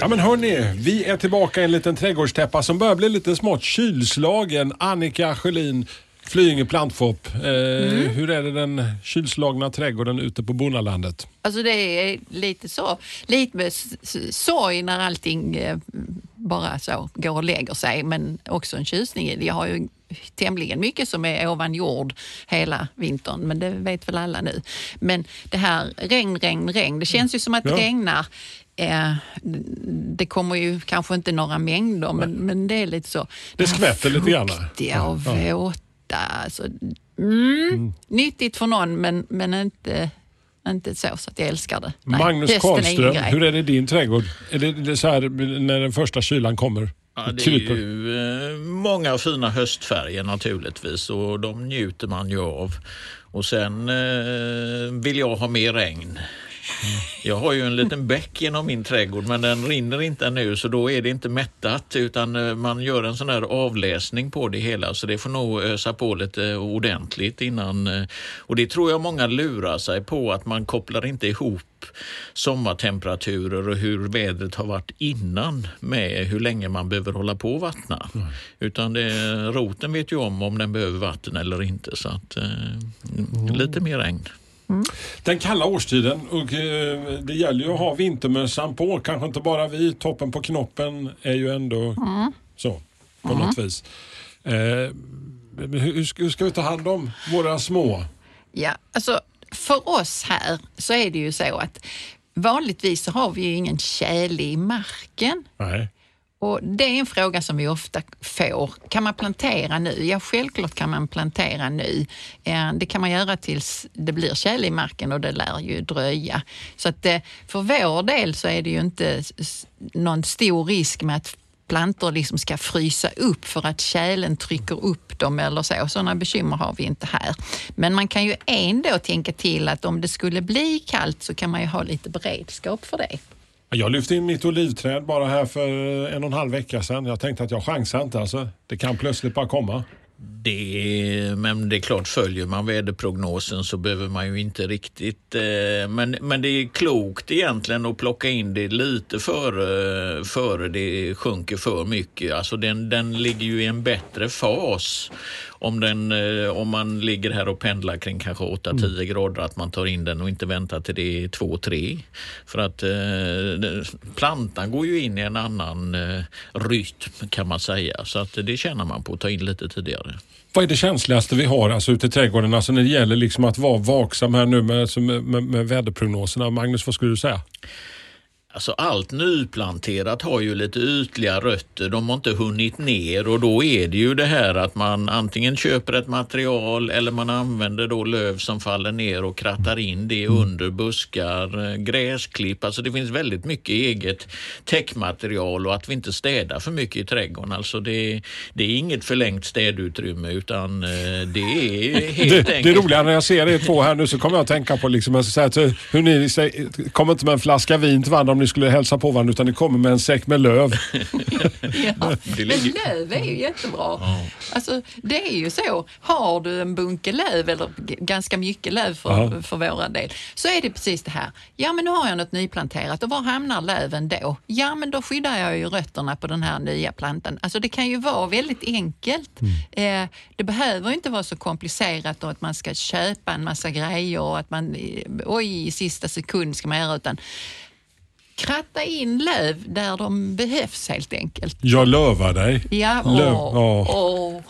Ja men hörni, vi är tillbaka i en liten trädgårdstäppa som börjar bli lite smått kylslagen. Annika Sjölin, Flyinge plantshop. Eh, Hur är det den kylslagna trädgården ute på Bonnalandet? Alltså det är lite så, lite med sorg när allting eh, bara så går och lägger sig, men också en tjusning. Jag har ju tämligen mycket som är ovan jord hela vintern, men det vet väl alla nu. Men det här regn, regn, regn, det känns ju som att det Ja. regnar. Eh, det kommer ju kanske inte några mängder, men, men det är lite så. Det skvätter lite grann. Fuktiga och våta. Alltså, mm, Nyttigt för någon, men, men inte, inte så, så att jag älskar det. Nej, Magnus är Karlström, grej. hur är det i din trädgård? Är det, det är så här när den första kylan kommer? Ja, det är Kryper? ju eh, många fina höstfärger naturligtvis och de njuter man ju av. Och sen eh, vill jag ha mer regn. Jag har ju en liten bäck genom min trädgård men den rinner inte nu så då är det inte mättat utan eh, man gör en sån här avläsning på det hela så det får nog ösa på lite ordentligt innan. eh, Och det tror jag många lurar sig på att man kopplar inte ihop sommartemperaturer och hur vädret har varit innan med hur länge man behöver hålla på och vattna. Utan det, roten vet ju om om den behöver vatten eller inte så att eh, lite mer regn. Den kalla årstiden och eh, det gäller ju att ha vintermössan på. Kanske inte bara vi. Toppen på knoppen är ju ändå så på något vis. Eh, hur ska- hur ska vi ta hand om våra små? Ja, alltså för oss här så är det ju så att vanligtvis så har vi ju ingen tjäle i marken. Nej. Och det är en fråga som vi ofta får. Kan man plantera nu? Ja, självklart kan man plantera nu. Eh, det kan man göra tills det blir tjäle i marken och det lär ju dröja. Så att eh, för vår del så är det ju inte någon stor risk med att plantor liksom ska frysa upp för att tjälen trycker upp dem eller så. Sådana bekymmer har vi inte här. Men man kan ju ändå tänka till att om det skulle bli kallt så kan man ju ha lite beredskap för det. Jag lyfte in mitt olivträd bara här för en och en halv vecka sedan. Jag tänkte att jag chansar inte alltså. Det kan plötsligt bara komma. Det, men det är klart, följer man väderprognosen så behöver man ju inte riktigt... Eh, men, men det är klokt egentligen att plocka in det lite före, före det sjunker för mycket. Alltså den, den ligger ju i en bättre fas om, den, eh, om man ligger här och pendlar kring kanske 8-10 grader, att man tar in den och inte väntar till det är 2-3. För att eh, plantan går ju in i en annan eh, rytm kan man säga. Så att det tjänar man på att ta in lite tidigare. Vad är det känsligaste vi har alltså, ute i trädgården alltså, när det gäller liksom att vara vaksam här nu med, alltså, med, med, med väderprognoserna? Magnus, vad skulle du säga? Alltså allt nyplanterat har ju lite ytliga rötter, de har inte hunnit ner och då är det ju det här att man antingen köper ett material eller man använder då löv som faller ner och krattar in det under buskar, eh, gräsklipp. Alltså det finns väldigt mycket eget täckmaterial och att vi inte städar för mycket i trädgården. Alltså det, det är inget förlängt städutrymme utan eh, det är helt Det, enkelt... det roliga när jag ser er två här nu så kommer jag att tänka på liksom, att, eh, hur ni kommer inte med en flaska vin till varandra ni skulle hälsa på varandra utan ni kommer med en säck med löv. Ja. Det Men löv är ju jättebra. Alltså, det är ju så. Har du en bunke löv, eller ganska mycket löv för, Ja. för våra del, så är det precis det här. Ja, men nu har jag något nyplanterat och var hamnar löven då? Ja, men då skyddar jag ju rötterna på den här nya plantan. Alltså det kan ju vara väldigt enkelt. Eh, det behöver inte vara så komplicerat och att man ska köpa en massa grejer och att man, oj, i sista sekund ska man göra, utan kratta in löv där de behövs helt enkelt. Jag lövar dig. Ja, Löv, åh, åh.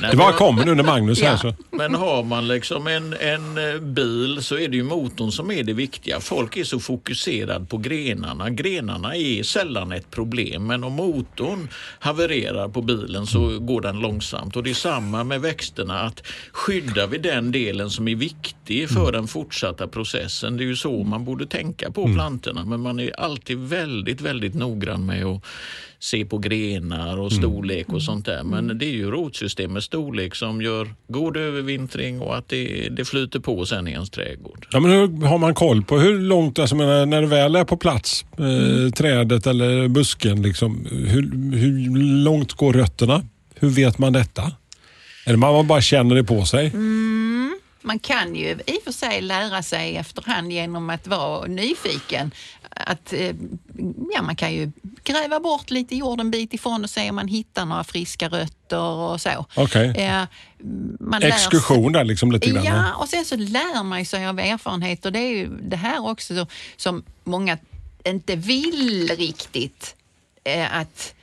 Nej, Det bara kommer nu när Magnus Ja. här. Så. Men har man liksom en, en eh, bil så är det ju motorn som är det viktiga. Folk är så fokuserade på grenarna. Grenarna är sällan ett problem men om motorn havererar på bilen så går den långsamt. Och det är samma med växterna. att Skyddar vi den delen som är viktig för den fortsatta processen. Det är ju så man borde tänka på plantorna men man är alltid väldigt, väldigt noggrann med att se på grenar och storlek och sånt där. Men det är ju rotsystemets storlek som gör god övervintring och att det, det flyter på sen i ens trädgård. Ja, men hur har man koll på hur långt, alltså, när det väl är på plats, eh, trädet eller busken, liksom, hur, hur långt går rötterna? Hur vet man detta? Eller man bara känner det på sig? Man kan ju i och för sig lära sig efterhand genom att vara nyfiken. Att, eh, ja, man kan ju gräva bort lite jord en bit ifrån och se om man hittar några friska rötter och så. Okej. Eh, man Exkursion där liksom lite grann. Ja, och sen så lär man sig av erfarenhet och det är ju det här också så- som många inte vill riktigt eh, att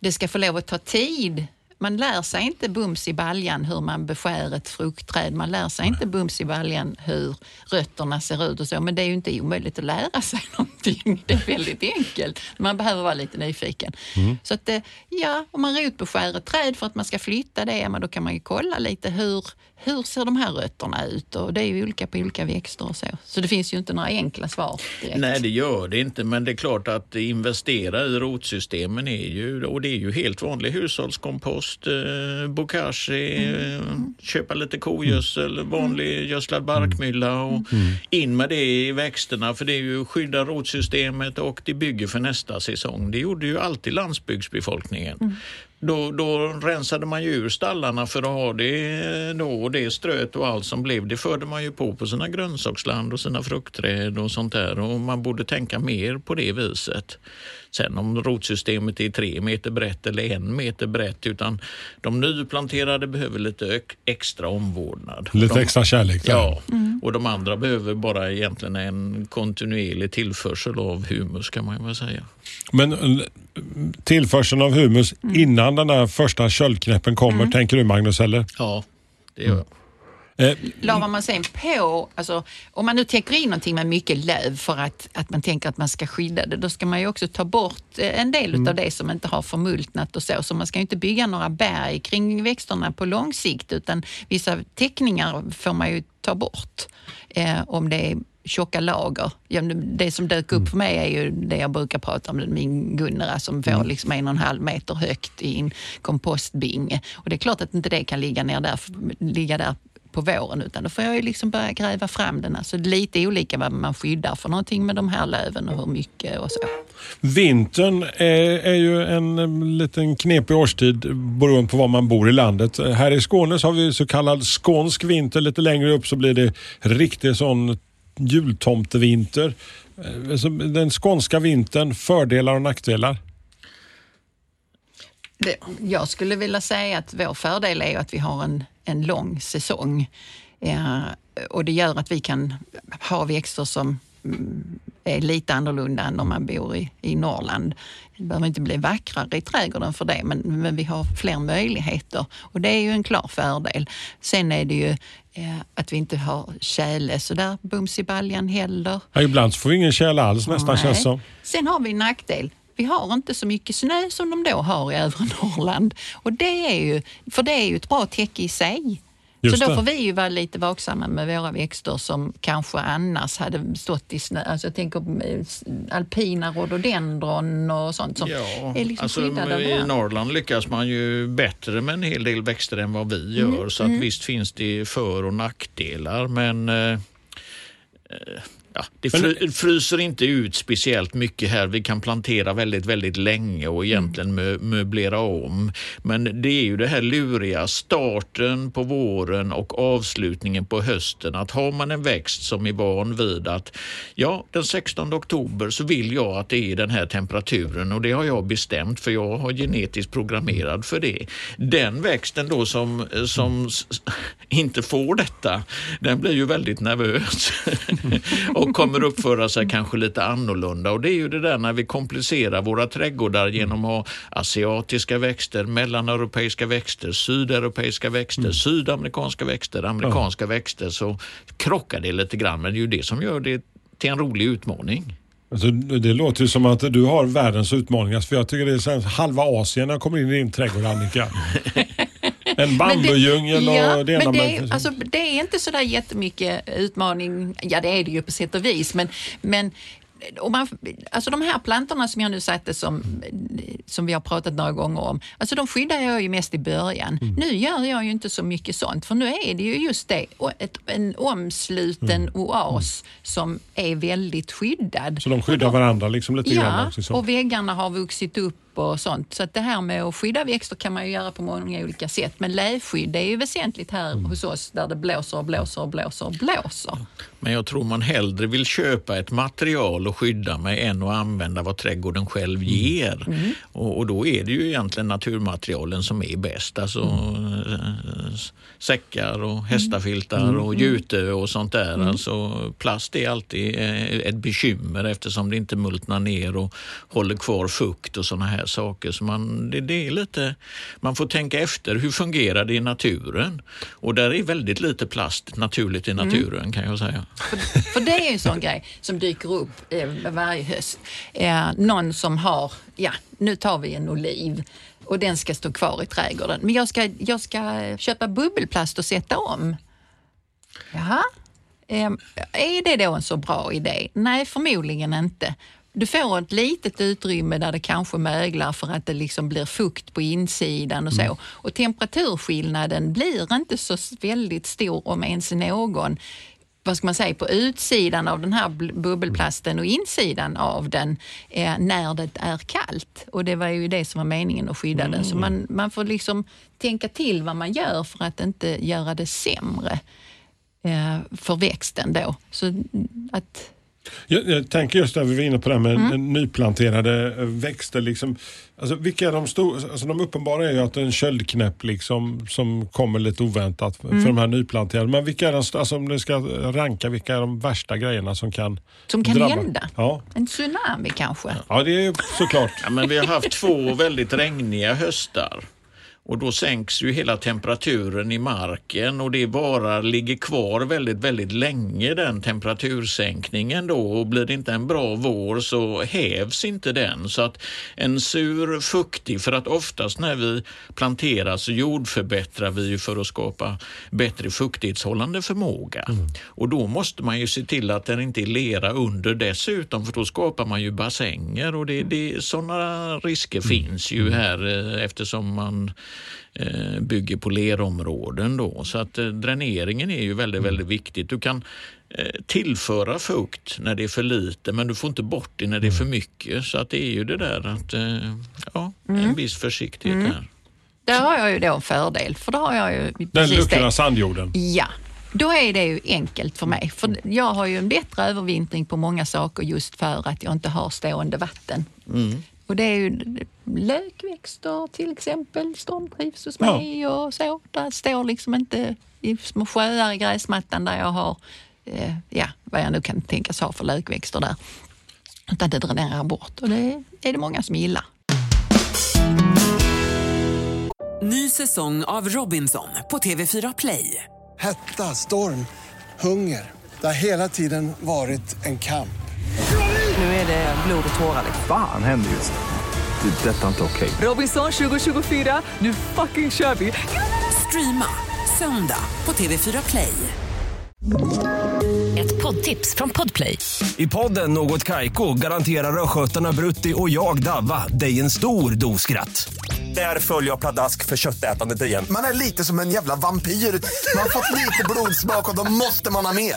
det ska få lov att ta tid. Man lär sig inte bums i baljan hur man beskär ett fruktträd. Man lär sig inte bums i baljan hur rötterna ser ut och så. Men det är ju inte omöjligt att lära sig någonting. Det är väldigt enkelt. Man behöver vara lite nyfiken. Så att, eh, ja, om man rotbeskär ett träd för att man ska flytta det, men då kan man ju kolla lite hur, hur ser de här rötterna ut? Och det är ju olika på olika växter och så. Så det finns ju inte några enkla svar direkt. Nej, det gör det inte, men det är klart att investera i rotsystemen är ju, och det är ju helt vanlig hushållskompost, eh, bokashi, eh, köpa lite kogödsel, vanlig gödslad barkmylla och in med det i växterna för det är ju skydda rotsystemet och det bygger för nästa säsong. Det gjorde ju alltid landsbygdsbefolkningen. Då, då rensade man ju ur stallarna för att ha det då och det ströt och allt som blev. Det förde man ju på på sina grönsaksland och sina fruktträd och sånt där och man borde tänka mer på det viset. Sen om rotsystemet är tre meter brett eller en meter brett utan de nyplanterade behöver lite ök- extra omvårdnad. Lite de, extra kärlek. där. Ja, och de andra behöver bara egentligen en kontinuerlig tillförsel av humus kan man väl säga. Men eh, tillförseln av humus innan den där första köldknäppen kommer, tänker du Magnus? Eller? Ja, det gör jag. Eh, Lavar man sen på, alltså, om man nu täcker in någonting med mycket löv för att, att man tänker att man ska skydda det, då ska man ju också ta bort eh, en del av det som inte har förmultnat och så. Så man ska inte bygga några berg kring växterna på lång sikt utan vissa täckningar får man ju ta bort eh, om det är tjocka lager. Ja, det som dök upp för mig är ju det jag brukar prata om, min Gunnera som får liksom en och en halv meter högt i en kompostbinge. Och det är klart att inte det kan ligga, ner där, ligga där på våren utan då får jag ju liksom börja gräva fram den. Alltså lite olika vad man skyddar för någonting med de här löven och hur mycket och så. Vintern är, är ju en eh, liten knepig årstid beroende på var man bor i landet. Här i Skåne så har vi så kallad skånsk vinter. Lite längre upp så blir det riktig sån jultomtevinter. Eh, så Den skånska vintern, fördelar och nackdelar. Det, jag skulle vilja säga att vår fördel är att vi har en, en lång säsong. Eh, och det gör att vi kan ha växter som mm, är lite annorlunda än om man bor i, i Norrland. Det behöver inte bli vackrare i trädgården för det, men, men vi har fler möjligheter och det är ju en klar fördel. Sen är det ju eh, att vi inte har tjäle så där bums i baljan heller. Ja, ibland så får vi ingen tjäle alls nästan Nej. känns som. Sen har vi en nackdel. Vi har inte så mycket snö som de då har i övre Norrland. Och det är ju, för det är ju ett bra täcke i sig. Just så då det. får vi ju vara lite vaksamma med våra växter som kanske annars hade stått i snö. Alltså jag tänker på eh, alpina rhododendron och sånt som Ja, är liksom alltså, skyddade I här. Norrland lyckas man ju bättre med en hel del växter än vad vi gör. Mm, Så att visst finns det för och nackdelar men eh, eh, Ja, det fry, fryser inte ut speciellt mycket här. Vi kan plantera väldigt, väldigt länge och egentligen mö, möblera om. Men det är ju det här luriga, starten på våren och avslutningen på hösten. Att har man en växt som är van vid att ja, den 16 oktober så vill jag att det är den här temperaturen och det har jag bestämt för jag har genetiskt programmerad för det. Den växten då som, som inte får detta, den blir ju väldigt nervös och kommer uppföra sig kanske lite annorlunda. Och det är ju det där när vi komplicerar våra trädgårdar genom att ha asiatiska växter, mellaneuropeiska växter, sydeuropeiska växter, sydamerikanska växter, amerikanska växter så krockar det lite grann. Men det är ju det som gör det till en rolig utmaning. Alltså, det låter ju som att du har världens utmaningar. För jag tycker det är halva Asien när jag kommer in i din trädgård Annika. En bambudjungel och ja, det ena men det, alltså, det är inte så där jättemycket utmaning. Ja, det är det ju på sätt och vis, men, men och man, alltså de här plantorna som jag nu satte som, som vi har pratat några gånger om, alltså de skyddar jag ju mest i början. Mm. Nu gör jag ju inte så mycket sånt, för nu är det ju just det, ett, en omsluten Mm. oas som är väldigt skyddad. Så de skyddar då- varandra liksom lite grann Ja, också. Så. och väggarna har vuxit upp och sånt. Så att det här med att skydda växter kan man ju göra på många olika sätt. Men läskydd det är ju väsentligt här Mm. hos oss där det blåser och blåser och blåser och blåser. Men jag tror man hellre vill köpa ett material och skydda med än att använda vad trädgården själv ger. Och, och då är det ju egentligen naturmaterialen som är bäst. Alltså eh, s- säckar och hästafiltar och jute och sånt där. Alltså plast är alltid eh, ett bekymmer eftersom det inte multnar ner och håller kvar fukt och såna här saker. Så man, det, det är lite, man får tänka efter hur fungerar det i naturen? Och där är väldigt lite plast naturligt i naturen kan jag säga. För det är en sån grej som dyker upp eh, varje höst. Eh, någon som har, ja nu tar vi en oliv och den ska stå kvar i trädgården. Men jag ska, jag ska köpa bubbelplast och sätta om. Jaha, eh, är det då en så bra idé? Nej, förmodligen inte. Du får ett litet utrymme där det kanske möglar för att det liksom blir fukt på insidan och så. Och temperaturskillnaden blir inte så väldigt stor om ens någon vad ska man säga, på utsidan av den här bubbelplasten och insidan av den eh, när det är kallt. Och det var ju det som var meningen att skydda den. Så man, man får liksom tänka till vad man gör för att inte göra det sämre eh, för växten då. Så att Jag, jag tänker just där vi var inne på det här med Mm. nyplanterade eh, växter. Liksom. Alltså, vilka är de stora? Alltså, de uppenbara är ju att en köldknäpp liksom, som kommer lite oväntat för, Mm. för de här nyplanterade. Men vilka är de, alltså, om du ska ranka, vilka är de värsta grejerna som kan Som kan drabba? hända. Ja. En tsunami kanske. ja, det är såklart. Ja, men vi har haft två väldigt regniga höstar. Och då sänks ju hela temperaturen i marken och det bara ligger kvar väldigt, väldigt länge den temperatursänkningen då och blir det inte en bra vår så hävs inte den. Så att en sur, fuktig, för att oftast när vi planterar så jordförbättrar vi ju för att skapa bättre fuktighetshållande förmåga. Och då måste man ju se till att den inte är lera under dessutom för då skapar man ju bassänger och det, det, sådana risker finns ju här eh, eftersom man bygger på lerområden då. Så att eh, dräneringen är ju väldigt, väldigt viktigt. Du kan eh, tillföra fukt när det är för lite men du får inte bort det när det är för mycket. Så att det är ju det där att, eh, ja, en viss försiktighet här. Där har jag ju då en fördel, för då har jag ju Den det. av sandjorden. Ja, då är det ju enkelt för mig. För jag har ju en bättre övervintring på många saker just för att jag inte har stående vatten. Och det är ju lökväxter till exempel, stormtrivs hos Ja. mig och så. Där står liksom inte i små sjöar i gräsmattan där jag har, eh, ja, vad jag nu kan tänkas ha för lökväxter där. Utan det dränerar bort och det är det många som gillar. Ny säsong av Robinson på TV4 Play. Hetta, storm, hunger. Det har hela tiden varit en kamp. Nu är det blod och tårar. liksom. Fan händer just nu. Det. är Detta är inte okej. Robinson 2024, nu fucking kör vi! Streama söndag på TV4 Play. Ett poddtips från Podplay. I podden Något Kaiko garanterar östgötarna Brutti och jag, Davva, dig en stor dos skratt. Där följer jag pladask för köttätandet igen. Man är lite som en jävla vampyr. Man har fått lite blodsmak och då måste man ha mer.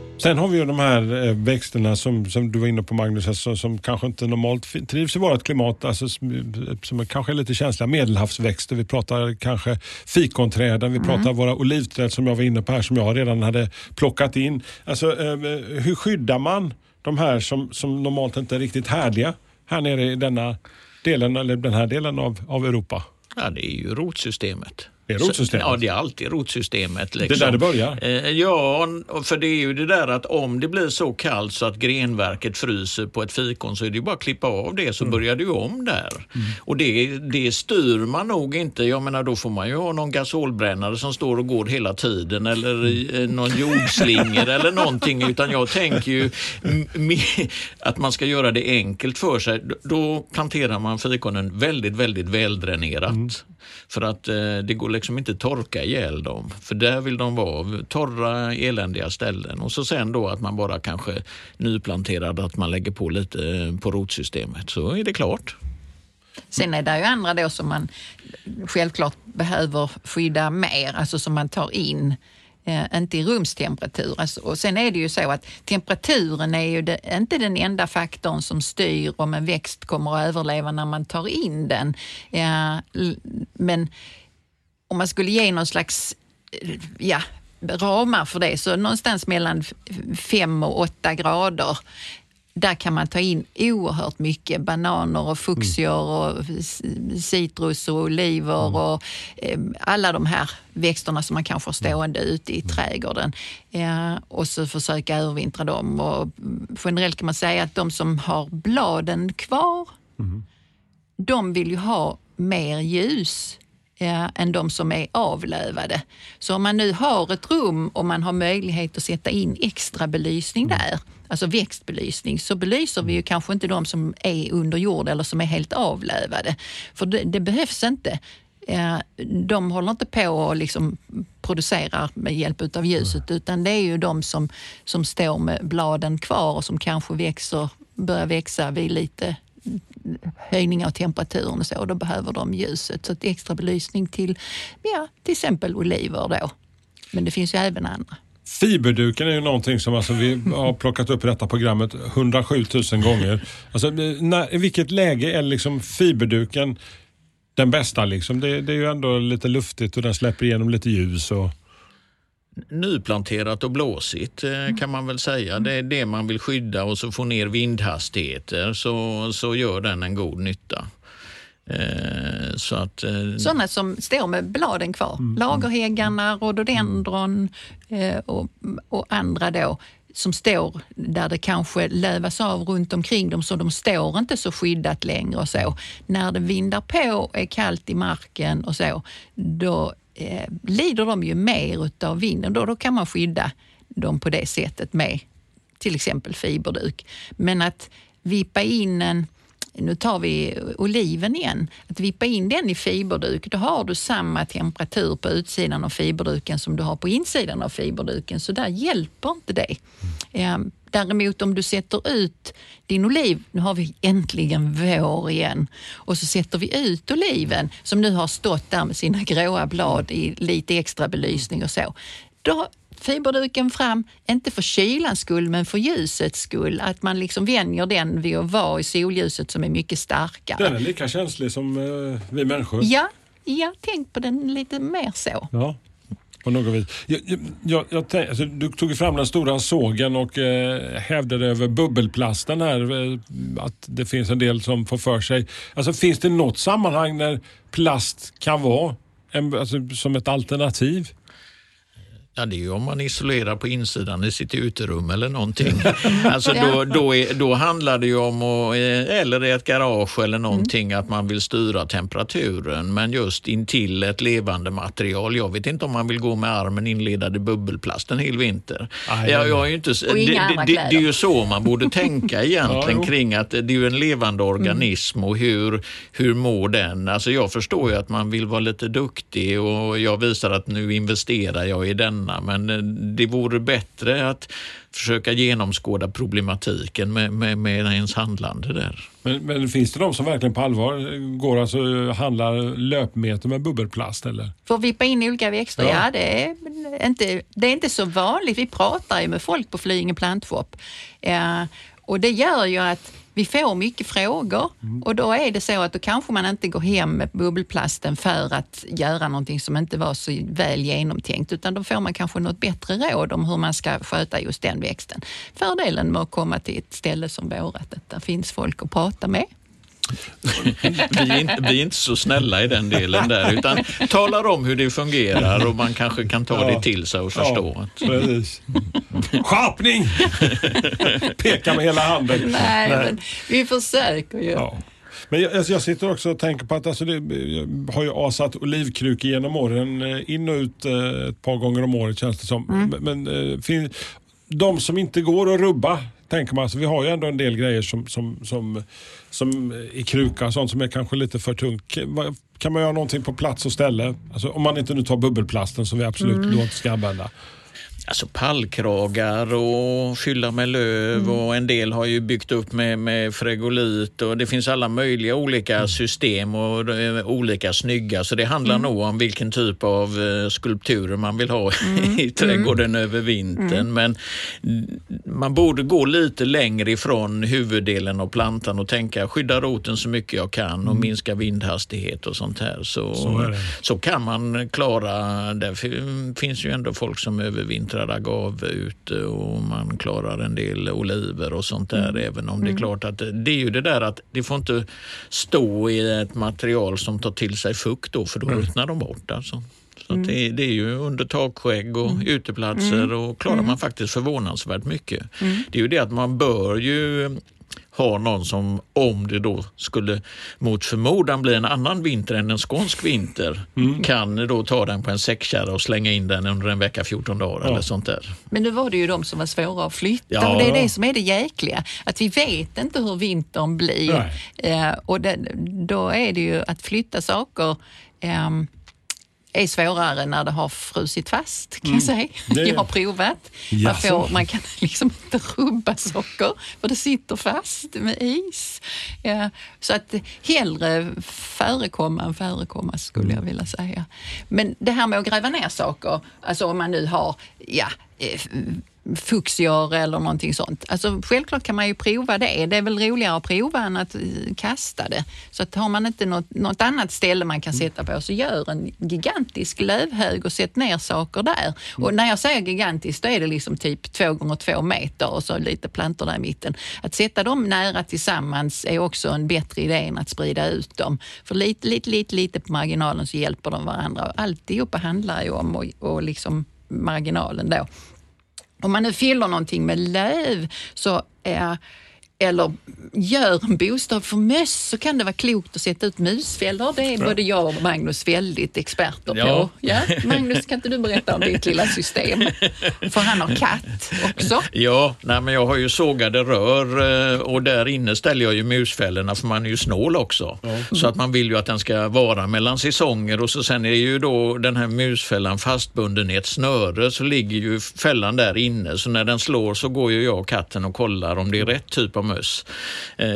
Sen har vi ju de här eh, växterna som, som du var inne på Magnus, alltså, som kanske inte normalt trivs i vårt klimat, alltså, som, som kanske är lite känsliga. Medelhavsväxter, vi pratar kanske fikonträden, vi pratar våra olivträd som jag var inne på här som jag redan hade plockat in. Alltså, eh, hur skyddar man de här som, som normalt inte är riktigt härliga här nere i denna delen, eller den här delen av, av Europa? Ja, det är ju rotsystemet. Är det rotsystemet? Ja, det är alltid rotsystemet. Det Liksom. är där det börjar? Eh, Ja, för det är ju det där att om det blir så kallt så att grenverket fryser på ett fikon så är det ju bara att klippa av det så börjar det ju om där. Och det, det styr man nog inte. Jag menar då får man ju ha någon gasolbrännare som står och går hela tiden eller eh, någon jordslinger eller någonting utan jag tänker ju att man ska göra det enkelt för sig. Då planterar man fikonen väldigt, väldigt väldränerat. För att eh, det går liksom inte torka ihjäl dem. För där vill de vara, torra eländiga ställen. Och så sen då att man bara kanske nyplanterar, att man lägger på lite eh, på rotsystemet. Så är det klart. Sen är det ju andra då som man självklart behöver skydda mer, alltså som man tar in. Eh, inte i rumstemperatur. Alltså, och sen är det ju så att temperaturen är ju det, inte den enda faktorn som styr om en växt kommer att överleva när man tar in den. Eh, men om man skulle ge någon slags eh, ja, ramar för det, så någonstans mellan 5 och 8 grader där kan man ta in oerhört mycket bananer och fuchsior och c- citrus och oliver och eh, alla de här växterna som man kanske har stående ute i trädgården. Eh, och så försöka övervintra dem. Och mm, generellt kan man säga att de som har bladen kvar, de vill ju ha mer ljus eh, än de som är avlövade. Så om man nu har ett rum och man har möjlighet att sätta in extra belysning där, alltså växtbelysning, så belyser vi ju kanske inte de som är under jord eller som är helt avlövade. För det, det behövs inte. Eh, De håller inte på och liksom producerar med hjälp av ljuset utan det är ju de som, som står med bladen kvar och som kanske växer, börjar växa vid lite höjning av temperaturen och så, då behöver de ljuset. Så att extra belysning till ja, till exempel oliver då. Men det finns ju även andra. Fiberduken är ju någonting som alltså vi har plockat upp i detta programmet 107 000 gånger. Alltså, när, I vilket läge är liksom fiberduken den bästa? Liksom? Det, det är ju ändå lite luftigt och den släpper igenom lite ljus. Och... Nyplanterat och blåsigt eh, kan man väl säga. Det är det man vill skydda och så få ner vindhastigheter så, så gör den en god nytta. Eh, så att, eh, Sådana som står med bladen kvar. Lagerhäggarna, rhododendron eh, och, och andra då som står där det kanske lövas av runt omkring dem så de står inte så skyddat längre och så. När det vindar på, är kallt i marken och så, då eh, lider de ju mer utav vinden. Då, då kan man skydda dem på det sättet med till exempel fiberduk. Men att vippa in en nu tar vi oliven igen. Att vippa in den i fiberduk, då har du samma temperatur på utsidan av fiberduken som du har på insidan av fiberduken, så där hjälper inte det. Däremot om du sätter ut din oliv, nu har vi äntligen vår igen, och så sätter vi ut oliven som nu har stått där med sina gråa blad i lite extra belysning och så. Då fiberduken fram, inte för kylans skull men för ljusets skull. Att man liksom vänjer den vid att vara i solljuset som är mycket starkare. Den är lika känslig som eh, vi människor. Ja, ja, tänk på den lite mer så. Ja, på något vis. Jag, jag, jag, tänk, alltså, du tog ju fram den stora sågen och eh, hävdade över bubbelplasten här eh, att det finns en del som får för sig. Alltså, finns det något sammanhang där plast kan vara en, alltså, som ett alternativ? Ja, det är ju om man isolerar på insidan i sitt uterum eller någonting. Alltså då, då, är, då handlar det ju om, att, eh, eller i ett garage eller någonting, att man vill styra temperaturen. Men just intill ett levande material. Jag vet inte om man vill gå med armen inledad i bubbelplast en hel vinter. Aj, jag, jag är inte, det, det, det, är ju så man borde tänka egentligen Ja, kring att det är ju en levande organism och hur, hur mår den? Alltså jag förstår ju att man vill vara lite duktig och jag visar att nu investerar jag i denna men eh, det vore bättre att försöka genomskåda problematiken med, med, med ens handlande där. Men, men finns det de som verkligen på allvar går alltså och handlar löpmeter med bubbelplast? Eller? Att vippa in olika växter, Ja. ja, det, är inte, det är inte så vanligt. Vi pratar ju med folk på Flyinge plantshop eh, och det gör ju att vi får mycket frågor och då är det så att då kanske man inte går hem med bubbelplasten för att göra någonting som inte var så väl genomtänkt utan då får man kanske något bättre råd om hur man ska sköta just den växten. Fördelen med att komma till ett ställe som vårat, att där finns folk att prata med. Vi, är inte, vi är inte så snälla i den delen där, utan talar om hur det fungerar och man kanske kan ta det till sig och förstå. Ja, precis. Skärpning! Peka med hela handen. Nej, men vi försöker ju. Ja. Men jag, alltså jag sitter också och tänker på att alltså det, jag har ju asat olivkrukor genom åren. eh, In och ut eh, ett par gånger om året känns det som. Mm. Men, men eh, fin, de som inte går att rubba, tänker man. Alltså, vi har ju ändå en del grejer som, som, som, som i kruka, sånt som är kanske lite för tungt. Kan- man göra någonting på plats och ställe? Alltså, om man inte nu tar bubbelplasten som vi absolut Mm. inte ska använda. Alltså pallkragar och fylla med löv och en del har ju byggt upp med, med fregolit och det finns alla möjliga olika system och är olika snygga. Så det handlar nog om vilken typ av eh, skulpturer man vill ha i trädgården över vintern. Men mm, man borde gå lite längre ifrån huvuddelen av plantan och tänka skydda roten så mycket jag kan och minska vindhastighet och sånt här. Så, Så så kan man klara, det. Fi- finns ju ändå folk som övervintrar agave ute och man klarar en del oliver och sånt där även om det är klart att det är ju det där att det får inte stå i ett material som tar till sig fukt då för då ruttnar de bort alltså. Så att det, det är ju under takskägg och uteplatser och klarar man faktiskt förvånansvärt mycket. Det är ju det att man bör ju ha någon som, om det då skulle mot förmodan bli en annan vinter än en skånsk vinter, kan då ta den på en säckkärra och slänga in den under en vecka, 14 dagar eller sånt där. Men nu var det ju de som var svåra att flytta Ja. och det är det som är det jäkliga. Att vi vet inte hur vintern blir. Eh, och det, då är det ju att flytta saker ehm, är svårare när det har frusit fast kan jag säga. Mm. Det- Jag har provat. Man, får, man kan liksom inte rubba socker för det sitter fast med is. Ja, så att hellre förekomma än förekomma skulle jag vilja säga. Men det här med att gräva ner saker, alltså om man nu har ja, eh, fuxior eller någonting sånt. Alltså, självklart kan man ju prova det. Det är väl roligare att prova än att eh, kasta det. Så att har man inte något, något annat ställe man kan sätta på så gör en gigantisk lövhög och sätt ner saker där. Och när jag säger gigantiskt då är det liksom typ två gånger två meter och så lite plantor där i mitten. Att sätta dem nära tillsammans är också en bättre idé än att sprida ut dem. För lite, lite, lite, lite på marginalen så hjälper de varandra. Alltihopa handlar ju om och, och liksom marginalen då. Om man nu fyller någonting med löv så är eller gör en bostad för möss så kan det vara klokt att sätta ut musfällor. Det är både jag och Magnus väldigt experter Ja. på. Ja, Magnus, kan inte du berätta om ditt lilla system? För han har katt också. Ja, nej, men jag har ju sågade rör eh, och där inne ställer jag ju musfällorna för man är ju snål också. Så att man vill ju att den ska vara mellan säsonger och så sen är ju då den här musfällan fastbunden i ett snöre så ligger ju fällan där inne så när den slår så går ju jag och katten och kollar om det är rätt typ av möss. Eh,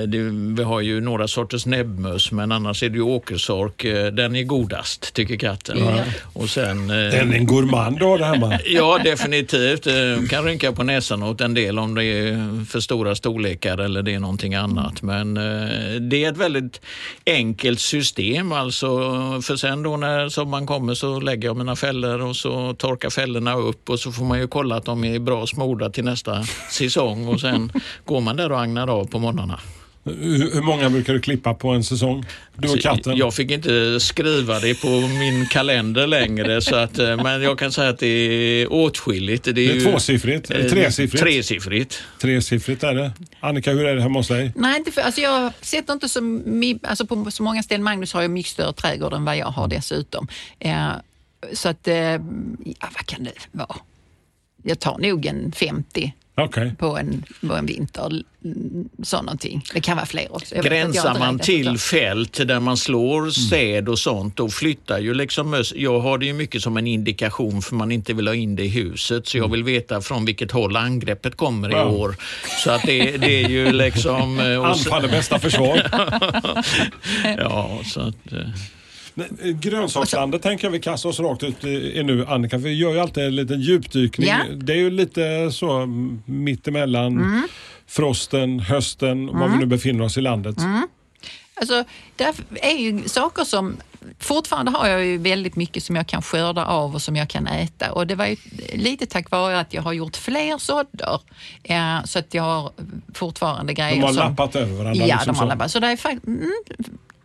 vi har ju några sorters näbbmöss men annars är det ju åkersork. Eh, den är godast tycker katten. Och sen, eh, Den är en gourmand då det hemma. Ja, definitivt. Kan rynka på näsan åt en del om det är för stora storlekar eller det är någonting annat. Men det är ett väldigt enkelt system. Alltså, för sen då när sommaren kommer så lägger jag mina fällor och så torkar fällorna upp och så får man ju kolla att de är bra smorda till nästa säsong och sen går man där och agnar av på morgnarna. Hur, många brukar du klippa på en säsong? Du och Så katten? Jag fick inte skriva det på min kalender längre, så att, eh, men jag kan säga att det är åtskilligt. Det är, Det är ju- tvåsiffrigt, eller eh, tresiffrigt? Tresiffrigt. Tresiffrigt är det. Annika, hur är det hemma hos dig? Nej, inte för, alltså jag sätter inte så, alltså på så många ställen. Magnus har ju mycket större trädgård än vad jag har dessutom. Eh, så att, eh, ja, vad kan det vara? Jag tar nog en 50 Okej. på en, på en vinter. Mm, Så någonting. Det kan vara fler också. Jag Gränsar man till ut fält där man slår säd och sånt, då flyttar ju liksom möss. Jag har det ju mycket som en indikation för man inte vill ha in det i huset, så jag vill veta från vilket håll angreppet kommer i år. Så att det, det är ju liksom... eh, Anfall är bästa försvar. Ja, så att... eh, Grönsakslandet tänker jag vi kastar oss rakt ut i nu Annika. Vi gör ju alltid en liten djupdykning. Ja. Det är ju lite så mm, mittemellan Mm. frosten, hösten och var vi nu befinner oss i landet. Alltså, där är ju saker som fortfarande har jag ju väldigt mycket som jag kan skörda av och som jag kan äta. Och det var ju lite tack vare att jag har gjort fler sådder. Eh, så att jag har fortfarande grejer De har som... lappat över varandra. Ja, liksom de har så. lappat. Så det är fakt- mm,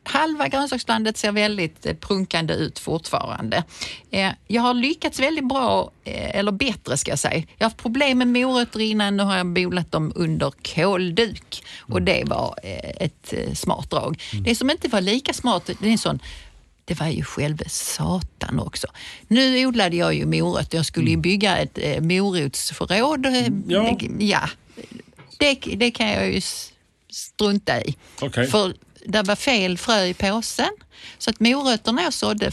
halva grönsakslandet ser väldigt eh, prunkande ut fortfarande. Eh, jag har lyckats väldigt bra, eh, eller bättre ska jag säga. Jag har haft problem med morötter innan, nu har jag bodlat dem under kolduk och det var ett smart drag. Det som inte var lika smart, det är en sån det var ju själva satan också. Nu odlade jag ju morötter. Jag skulle ju bygga ett eh, morotsförråd. Ja. ja. Det, det kan jag ju strunta i. Okej. För det var fel frö i påsen. Så att morötterna jag sådde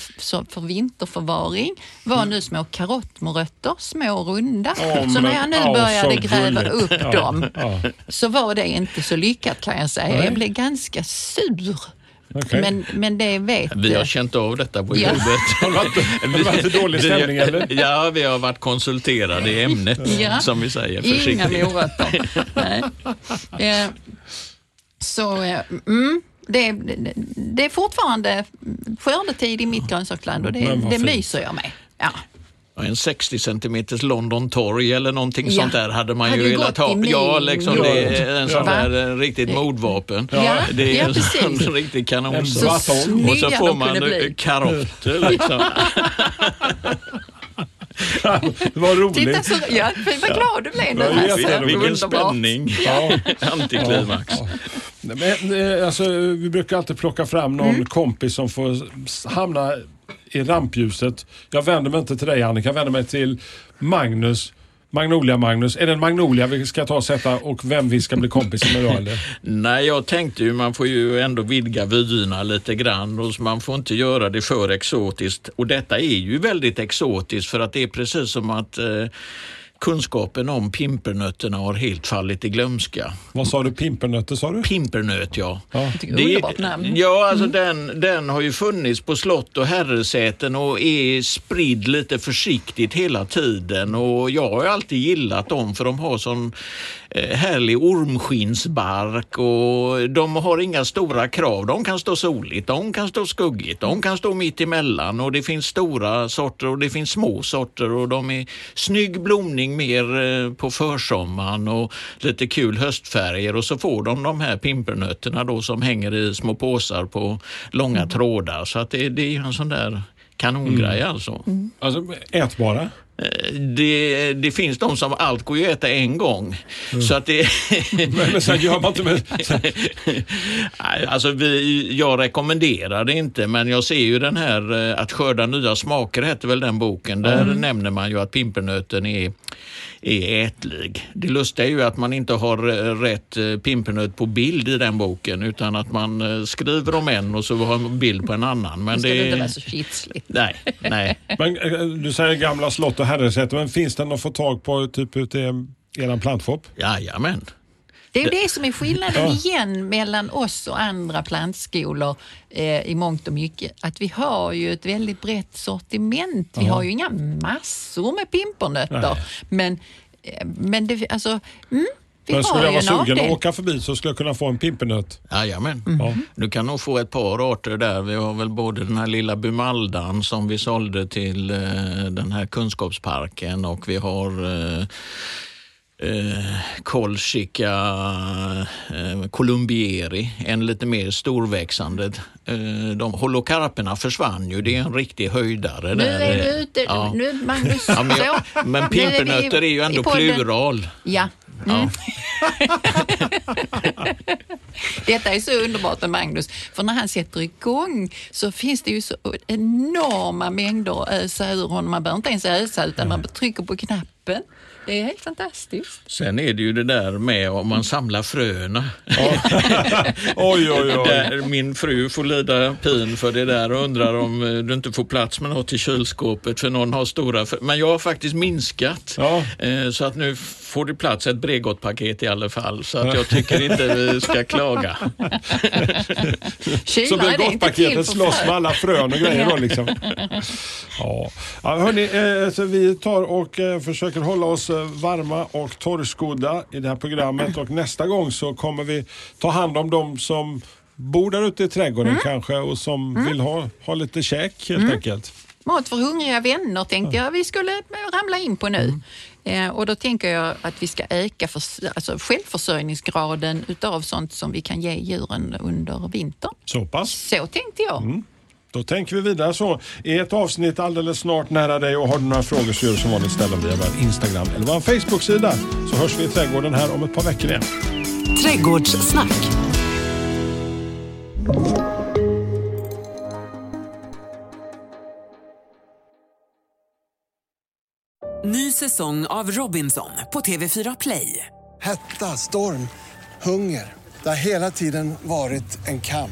för vinterförvaring var nu små karottmorötter, små runda. Åh, så när jag nu åh, började gräva gulligt. upp Ja, dem ja. så var det inte så lyckat kan jag säga. Nej. Jag blev ganska sur. Okej. Men, men det vet Vi har känt av detta på Ja. jobbet. Har det varit- för dålig stämning, eller? Ja, vi har varit konsulterade i ämnet, Ja. som vi säger Inga morötter. Eh, Så, eh, mm, det, det, det är fortfarande skördetid i mitt grönsaksland och det, vad det myser jag med. Ja. Ja, En 60 centimeters London Torg eller någonting Ja. sånt där hade man Hade ju velat ha. Ja, liksom det är en sån Va? där eh, riktigt mordvapen. Ja, Det är ja, en sån precis. riktig En kanonsort. Och så får man eh, karotter liksom. Var roligt. Titta så, ja, vad glad du blev nu. Ja, jätteroligt. Vilken spänning. Ja. Antiklimax. Men, eh, alltså, vi brukar alltid plocka fram någon Mm. kompis som får hamna i rampljuset. Jag vänder mig inte till dig Annika, jag vänder mig till Magnus. Magnolia-Magnus. Är det en Magnolia vi ska ta och sätta och vem vi ska bli kompisar med då? Nej, jag tänkte ju man får ju ändå vidga vyerna lite grann och man får inte göra det för exotiskt. Och detta är ju väldigt exotiskt för att det är precis som att eh, kunskapen om pimpernötterna har helt fallit i glömska. Vad sa du? Pimpernötter sa du? Pimpernöt, ja. Ja. det är underbart namn. Ja, alltså den, den har ju funnits på slott och herresäten och är spridd lite försiktigt hela tiden. Och jag har ju alltid gillat dem för de har sån härlig ormskinnsbark och de har inga stora krav. De kan stå soligt, de kan stå skuggigt, de kan stå mitt emellan och det finns stora sorter och det finns små sorter och de är snygg blomning mer eh, på försommaren och lite kul höstfärger och så får de de här pimpernötterna då som hänger i små påsar på långa trådar. Så att det, det är ju en sån där kanongrej alltså. Alltså ätbara? Det, det finns de som allt går ju att äta en gång. Så att det... Men, men sen gör man inte med... Alltså vi, jag rekommenderar det inte, men jag ser ju den här eh, Att skörda nya smaker heter väl den boken. Där nämner man ju att pimpernöten är, är ätlig. Det lustiga är ju att man inte har eh, rätt eh, pimpernöt på bild i den boken utan att man eh, skriver om en och så har man bild på en annan. Men ska det inte vara så kitsligt. nej, nej. Men, du säger gamla slott och herresäten, men finns det något att få tag på typ ute i er plantshop? Jajamän. Det är ju det som är skillnaden igen mellan oss och andra plantskolor eh, i mångt och mycket. Att vi har ju ett väldigt brett sortiment. Vi har ju inga massor med pimpernötter. Men, eh, men det, alltså, mm, vi Men har skulle jag vara en sugen att åka förbi så skulle jag kunna få en pimpernöt. Jajamän. Ja. Du kan nog få ett par arter där. Vi har väl både den här lilla bumaldan som vi sålde till eh, den här kunskapsparken och vi har eh, eh, eh, columbieri, en lite mer storväxande. Eh, de holokarperna försvann ju, det är en riktig höjdare. Nu där. är du ute, Ja. nu Magnus. Ja, men, jag, men pimpernötter är ju ändå plural. Ja. Mm. Detta är så underbart med Magnus, för när han sätter igång så finns det ju så enorma mängder att ösa ur honom. Man behöver inte ens ösa utan man trycker på knappen. Det är helt fantastiskt. Sen är det ju det där med om man samlar fröna. Oj, oj, oj. Där min fru får lida pin för det där och undrar om eh, du inte får plats med något i kylskåpet för någon har stora... frö- Men jag har faktiskt minskat Ja. eh, så att nu får det plats ett Bregott-paket i alla fall så att jag tycker inte vi ska klaga. Så Bregott-paketet slåss med alla frön och grejer då liksom. Ja, ja hörni, eh, så vi tar och försöker hålla oss varma och torrskodda i det här programmet och nästa gång så kommer vi ta hand om de som bor där ute i trädgården Mm. kanske och som vill ha, ha lite käk helt enkelt. Mat för hungriga vänner tänkte jag vi skulle ramla in på nu. Eh, och då tänker jag att vi ska öka för, alltså självförsörjningsgraden utav sånt som vi kan ge djuren under vintern. Så pass. Så tänkte jag. Då tänker vi vidare så. Är ett avsnitt alldeles snart nära dig och har du några frågor så gör du som vanligt ställ dem via vår Instagram eller vår Facebook-sida så hörs vi i trädgården här om ett par veckor igen. Trädgårdssnack. Ny säsong av Robinson på TV4 Play. Hetta, storm, hunger. Det har hela tiden varit en kamp.